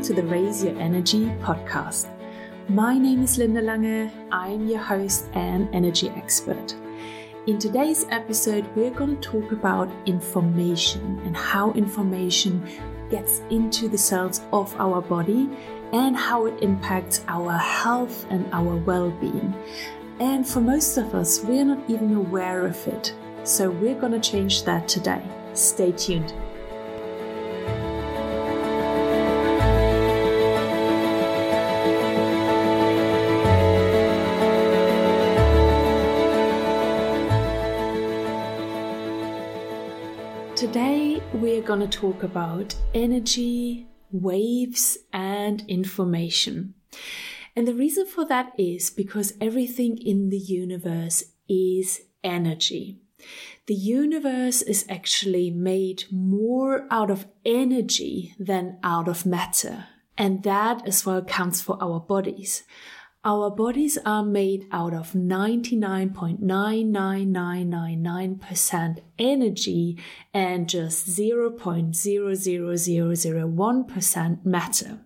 welcome to the Raise Your Energy podcast. My name is Linda Lange, I'm your host and energy expert. In today's episode, we're going to talk about information and how information gets into the cells of our body and how it impacts our health and our well being. And for most of us, we're not even aware of it. So, we're going to change that today. Stay tuned. We're going to talk about energy, waves, and information. And the reason for that is because everything in the universe is energy. The universe is actually made more out of energy than out of matter. And that as well counts for our bodies. Our bodies are made out of 99.99999% energy and just 0.00001% matter.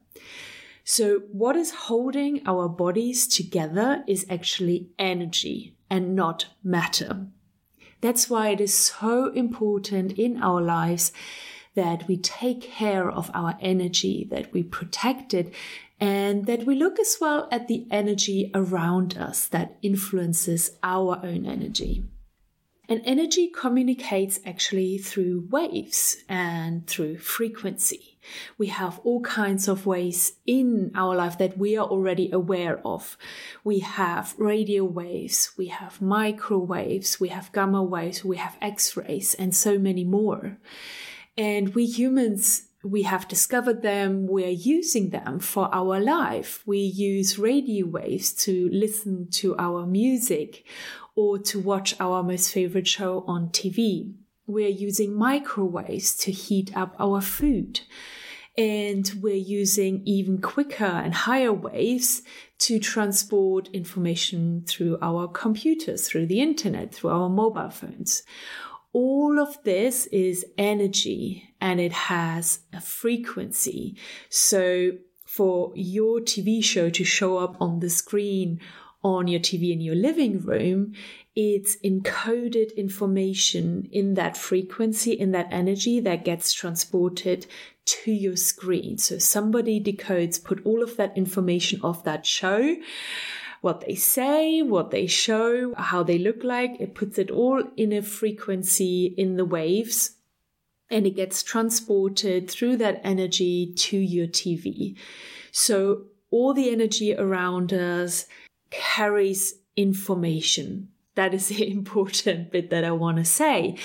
So, what is holding our bodies together is actually energy and not matter. That's why it is so important in our lives that we take care of our energy, that we protect it, and that we look as well at the energy around us that influences our own energy. And energy communicates actually through waves and through frequency. We have all kinds of ways in our life that we are already aware of. We have radio waves, we have microwaves, we have gamma waves, we have X rays, and so many more. And we humans we have discovered them, we are using them for our life. We use radio waves to listen to our music or to watch our most favorite show on TV. We're using microwaves to heat up our food. And we're using even quicker and higher waves to transport information through our computers, through the internet, through our mobile phones. All of this is energy and it has a frequency. So for your TV show to show up on the screen on your TV in your living room, it's encoded information in that frequency, in that energy that gets transported to your screen. So somebody decodes, put all of that information of that show, what they say, what they show, how they look like. It puts it all in a frequency in the waves and it gets transported through that energy to your TV. So all the energy around us carries information. That is the important bit that I want to say.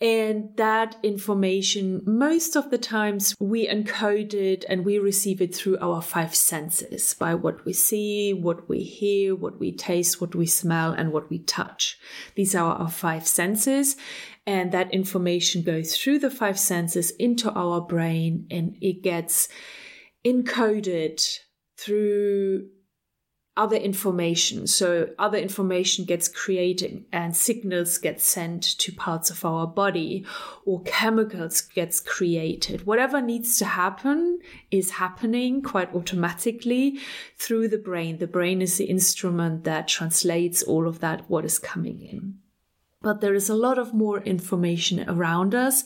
And that information, most of the times we encode it and we receive it through our five senses by what we see, what we hear, what we taste, what we smell, and what we touch. These are our five senses. And that information goes through the five senses into our brain and it gets encoded through other information. So other information gets created and signals get sent to parts of our body or chemicals gets created. Whatever needs to happen is happening quite automatically through the brain. The brain is the instrument that translates all of that, what is coming in but there is a lot of more information around us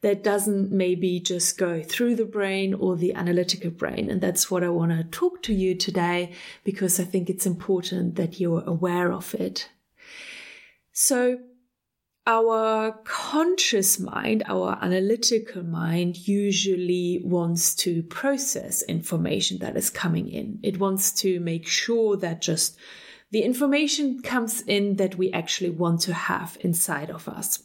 that doesn't maybe just go through the brain or the analytical brain. And that's what I want to talk to you today because I think it's important that you're aware of it. So, our conscious mind, our analytical mind usually wants to process information that is coming in. It wants to make sure that just the information comes in that we actually want to have inside of us.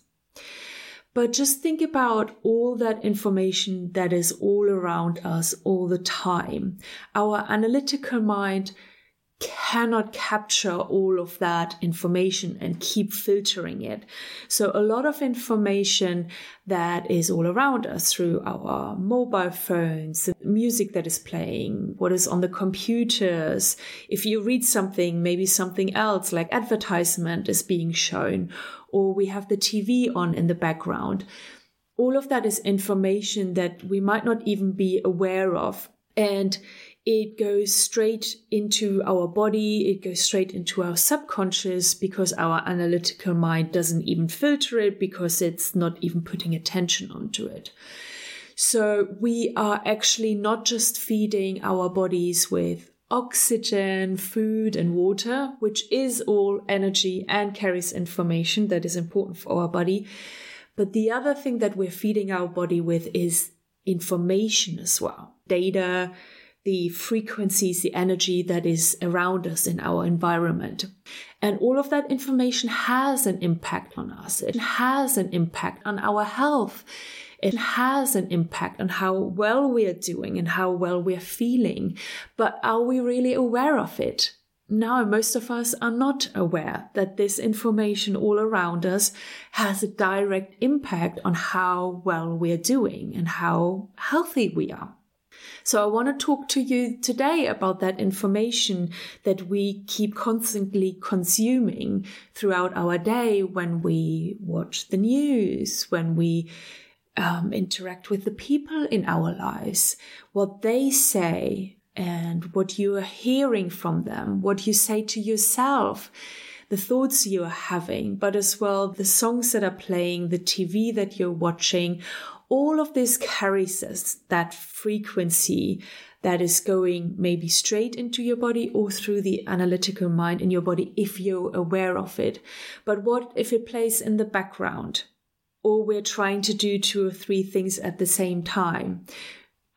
But just think about all that information that is all around us all the time. Our analytical mind cannot capture all of that information and keep filtering it. So a lot of information that is all around us through our mobile phones, the music that is playing, what is on the computers. If you read something, maybe something else like advertisement is being shown or we have the TV on in the background. All of that is information that we might not even be aware of And it goes straight into our body, it goes straight into our subconscious because our analytical mind doesn't even filter it because it's not even putting attention onto it. So we are actually not just feeding our bodies with oxygen, food, and water, which is all energy and carries information that is important for our body. But the other thing that we're feeding our body with is information as well data, the frequencies, the energy that is around us in our environment. And all of that information has an impact on us. It has an impact on our health. It has an impact on how well we are doing and how well we're feeling. But are we really aware of it? No, most of us are not aware that this information all around us has a direct impact on how well we're doing and how healthy we are. So I want to talk to you today about that information that we keep constantly consuming throughout our day when we watch the news, when we um, interact with the people in our lives, what they say and what you are hearing from them, what you say to yourself the thoughts you are having, but as well the songs that are playing, the TV that you're watching, all of this carries us that frequency that is going maybe straight into your body or through the analytical mind in your body if you're aware of it. But what if it plays in the background? Or we're trying to do two or three things at the same time.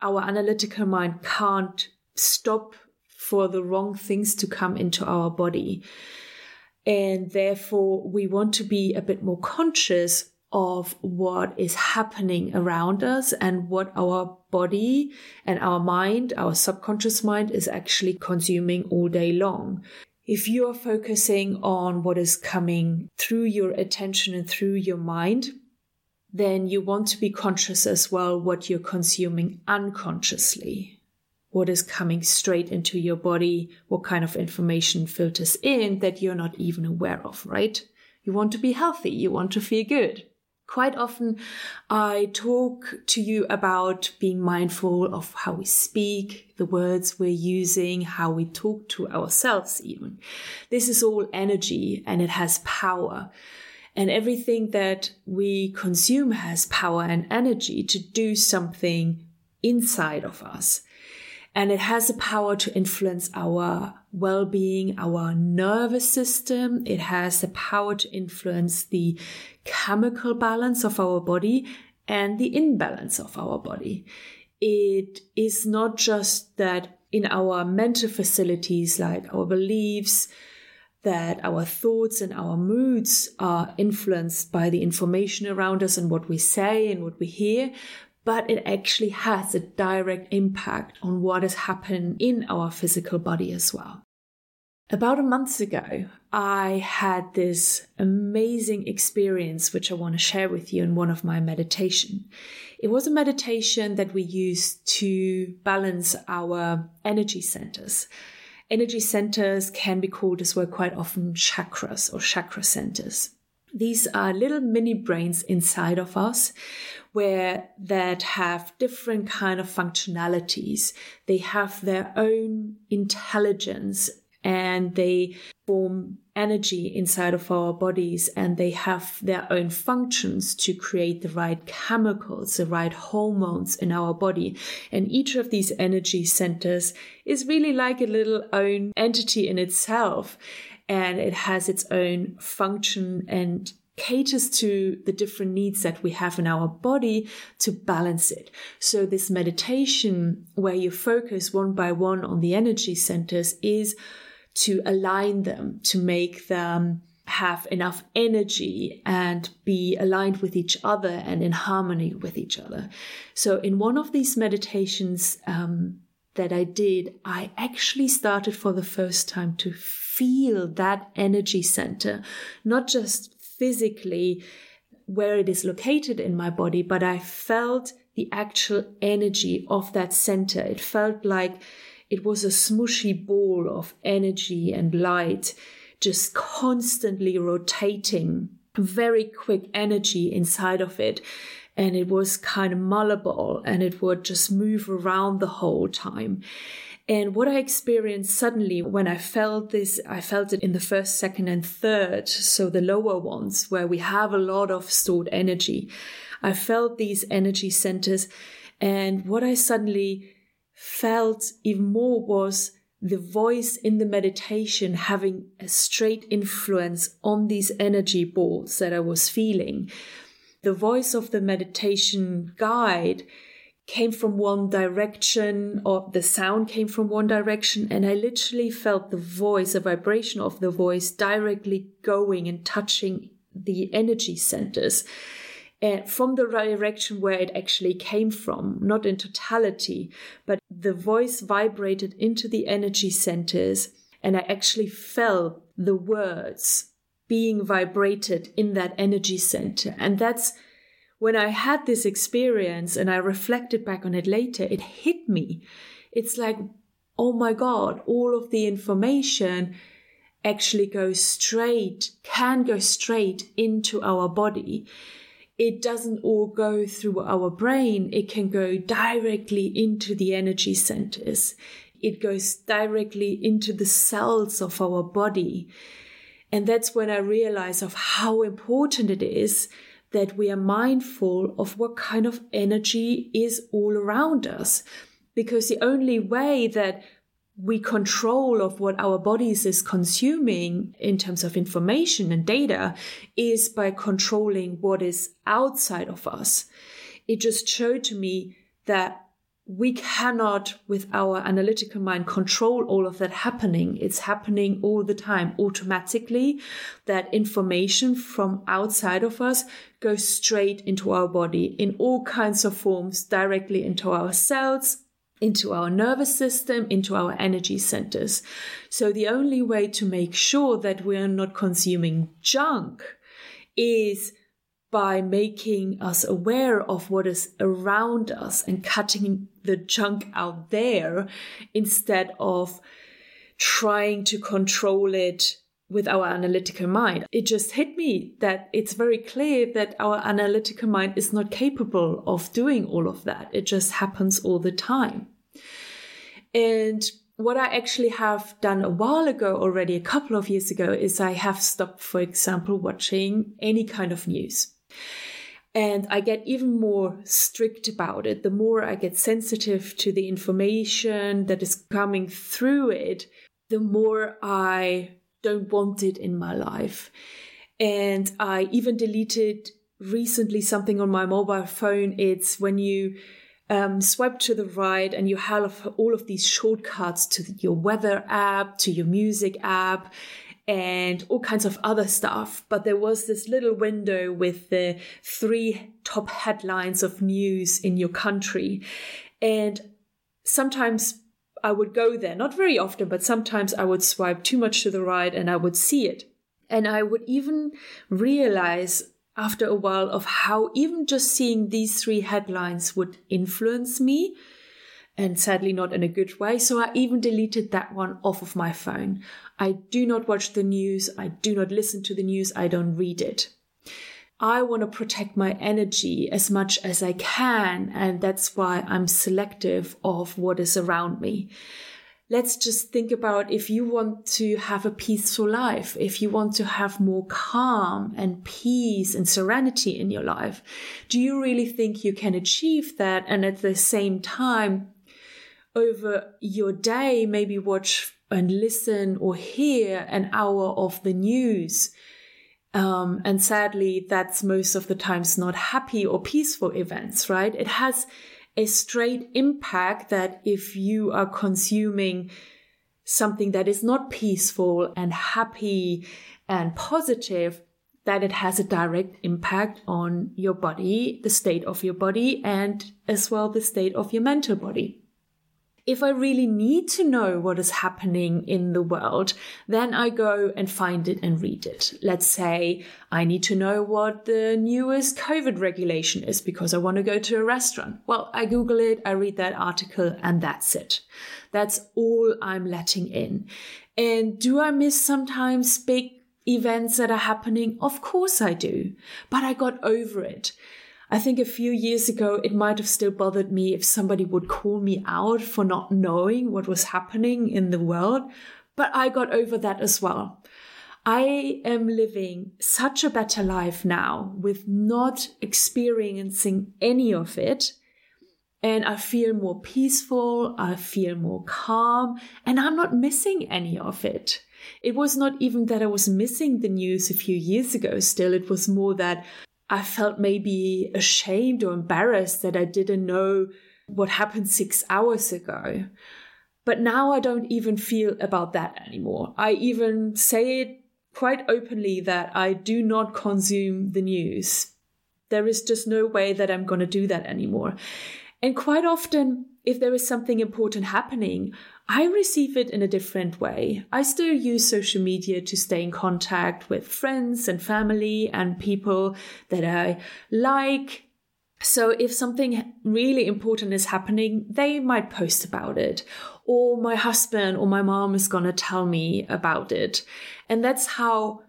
Our analytical mind can't stop for the wrong things to come into our body. And therefore, we want to be a bit more conscious of what is happening around us and what our body and our mind, our subconscious mind is actually consuming all day long. If you are focusing on what is coming through your attention and through your mind, then you want to be conscious as well what you're consuming unconsciously. What is coming straight into your body, what kind of information filters in that you're not even aware of, right? You want to be healthy, you want to feel good. Quite often, I talk to you about being mindful of how we speak, the words we're using, how we talk to ourselves, even. This is all energy and it has power. And everything that we consume has power and energy to do something inside of us. And it has the power to influence our well being, our nervous system. It has the power to influence the chemical balance of our body and the imbalance of our body. It is not just that in our mental facilities, like our beliefs, that our thoughts and our moods are influenced by the information around us and what we say and what we hear, but it actually has a direct impact on what is happening in our physical body as well. About a month ago, I had this amazing experience, which I want to share with you in one of my meditation. It was a meditation that we used to balance our energy centers. Energy centers can be called as well quite often chakras or chakra centers. These are little mini brains inside of us where that have different kind of functionalities. They have their own intelligence and they form energy inside of our bodies and they have their own functions to create the right chemicals, the right hormones in our body. And each of these energy centers is really like a little own entity in itself. And it has its own function and caters to the different needs that we have in our body to balance it. So this meditation where you focus one by one on the energy centers is to align them, to make them have enough energy and be aligned with each other and in harmony with each other. So, in one of these meditations um, that I did, I actually started for the first time to feel that energy center, not just physically where it is located in my body, but I felt the actual energy of that center. It felt like it was a smushy ball of energy and light, just constantly rotating, very quick energy inside of it. And it was kind of malleable and it would just move around the whole time. And what I experienced suddenly when I felt this, I felt it in the first, second, and third, so the lower ones where we have a lot of stored energy. I felt these energy centers. And what I suddenly felt even more was the voice in the meditation having a straight influence on these energy balls that I was feeling. The voice of the meditation guide came from one direction or the sound came from one direction and i literally felt the voice the vibration of the voice directly going and touching the energy centers uh, from the direction where it actually came from, not in totality, but the voice vibrated into the energy centers, and I actually felt the words being vibrated in that energy center. And that's when I had this experience and I reflected back on it later, it hit me. It's like, oh my God, all of the information actually goes straight, can go straight into our body it doesn't all go through our brain. It can go directly into the energy centers. It goes directly into the cells of our body. And that's when I realize of how important it is that we are mindful of what kind of energy is all around us. Because the only way that we control of what our bodies is consuming in terms of information and data is by controlling what is outside of us. It just showed to me that we cannot, with our analytical mind, control all of that happening. It's happening all the time automatically. That information from outside of us goes straight into our body in all kinds of forms, directly into our cells, into our nervous system, into our energy centers. So the only way to make sure that we are not consuming junk is by making us aware of what is around us and cutting the junk out there instead of trying to control it with our analytical mind. It just hit me that it's very clear that our analytical mind is not capable of doing all of that. It just happens all the time. And what I actually have done a while ago already, a couple of years ago, is I have stopped, for example, watching any kind of news. And I get even more strict about it. The more I get sensitive to the information that is coming through it, the more I don't want it in my life. And I even deleted recently something on my mobile phone. It's when you um, swipe to the right and you have all of these shortcuts to your weather app, to your music app, and all kinds of other stuff. But there was this little window with the three top headlines of news in your country. And sometimes I would go there, not very often, but sometimes I would swipe too much to the right and I would see it. And I would even realize after a while of how even just seeing these three headlines would influence me and sadly not in a good way. So I even deleted that one off of my phone. I do not watch the news. I do not listen to the news. I don't read it. I want to protect my energy as much as I can. And that's why I'm selective of what is around me let's just think about if you want to have a peaceful life, if you want to have more calm and peace and serenity in your life, do you really think you can achieve that? And at the same time, over your day, maybe watch and listen or hear an hour of the news. Um, and sadly, that's most of the times not happy or peaceful events, right? It has a straight impact that if you are consuming something that is not peaceful and happy and positive, that it has a direct impact on your body, the state of your body, and as well the state of your mental body. If I really need to know what is happening in the world, then I go and find it and read it. Let's say I need to know what the newest COVID regulation is because I want to go to a restaurant. Well, I Google it, I read that article, and that's it. That's all I'm letting in. And do I miss sometimes big events that are happening? Of course I do. But I got over it. I think a few years ago, it might have still bothered me if somebody would call me out for not knowing what was happening in the world. But I got over that as well. I am living such a better life now with not experiencing any of it. And I feel more peaceful. I feel more calm and I'm not missing any of it. It was not even that I was missing the news a few years ago. Still, it was more that I felt maybe ashamed or embarrassed that I didn't know what happened six hours ago. But now I don't even feel about that anymore. I even say it quite openly that I do not consume the news. There is just no way that I'm going to do that anymore. And quite often, if there is something important happening, I receive it in a different way. I still use social media to stay in contact with friends and family and people that I like. So if something really important is happening, they might post about it, or my husband or my mom is going to tell me about it. And that's how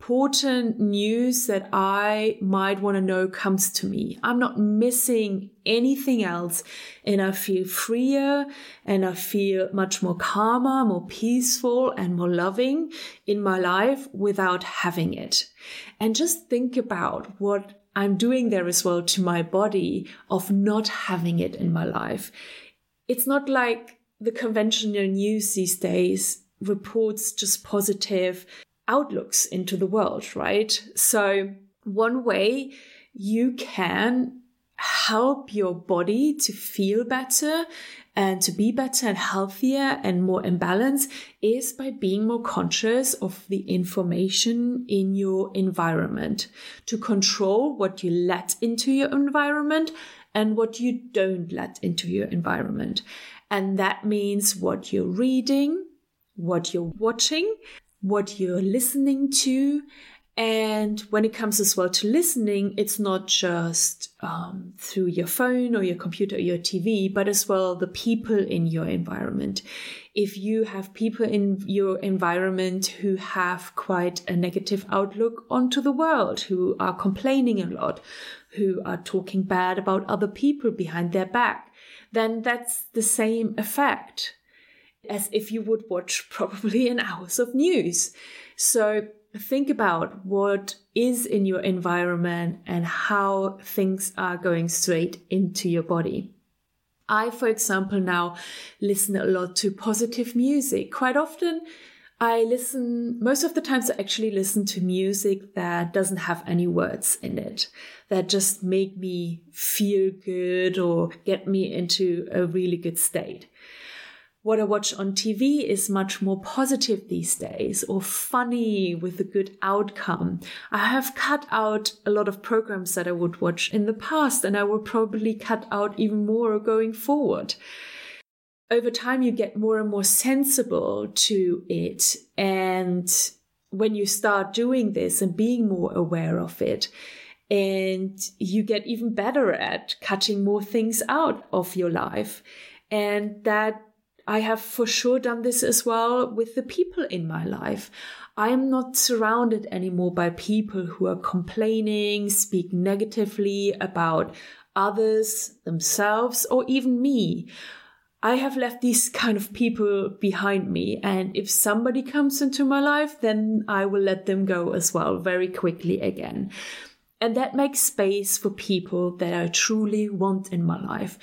important news that I might want to know comes to me. I'm not missing anything else and I feel freer and I feel much more calmer, more peaceful and more loving in my life without having it. And just think about what I'm doing there as well to my body of not having it in my life. It's not like the conventional news these days reports just positive outlooks into the world, right? So, one way you can help your body to feel better and to be better and healthier and more in balance is by being more conscious of the information in your environment to control what you let into your environment and what you don't let into your environment. And that means what you're reading, what you're watching, what you're listening to. And when it comes as well to listening, it's not just um, through your phone or your computer or your TV, but as well the people in your environment. If you have people in your environment who have quite a negative outlook onto the world, who are complaining a lot, who are talking bad about other people behind their back, then that's the same effect as if you would watch probably an hours of news. So think about what is in your environment and how things are going straight into your body. I, for example, now listen a lot to positive music. Quite often, I listen, most of the times, I actually listen to music that doesn't have any words in it, that just make me feel good or get me into a really good state what I watch on TV is much more positive these days or funny with a good outcome. I have cut out a lot of programs that I would watch in the past and I will probably cut out even more going forward. Over time, you get more and more sensible to it. And when you start doing this and being more aware of it, and you get even better at cutting more things out of your life. And that I have for sure done this as well with the people in my life. I am not surrounded anymore by people who are complaining, speak negatively about others, themselves, or even me. I have left these kind of people behind me. And if somebody comes into my life, then I will let them go as well very quickly again. And that makes space for people that I truly want in my life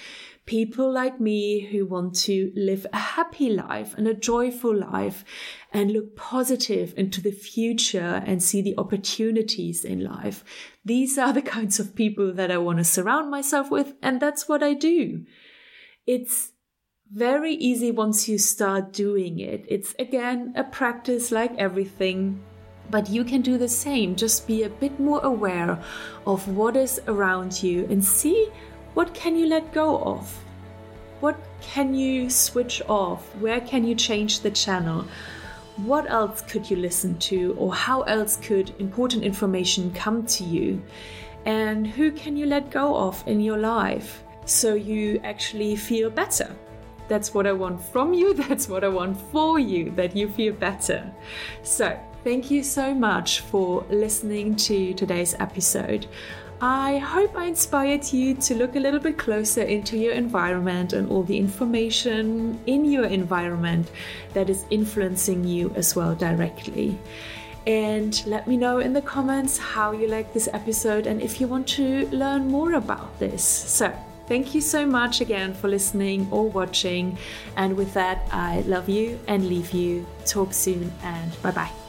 people like me who want to live a happy life and a joyful life and look positive into the future and see the opportunities in life. These are the kinds of people that I want to surround myself with, and that's what I do. It's very easy once you start doing it. It's again a practice like everything. But you can do the same. Just be a bit more aware of what is around you and see what can you let go of? What can you switch off? Where can you change the channel? What else could you listen to, or how else could important information come to you? And who can you let go of in your life so you actually feel better? That's what I want from you. That's what I want for you, that you feel better. So, thank you so much for listening to today's episode. I hope I inspired you to look a little bit closer into your environment and all the information in your environment that is influencing you as well directly. And let me know in the comments how you like this episode and if you want to learn more about this. So, Thank you so much again for listening or watching. And with that, I love you and leave you. Talk soon and bye bye.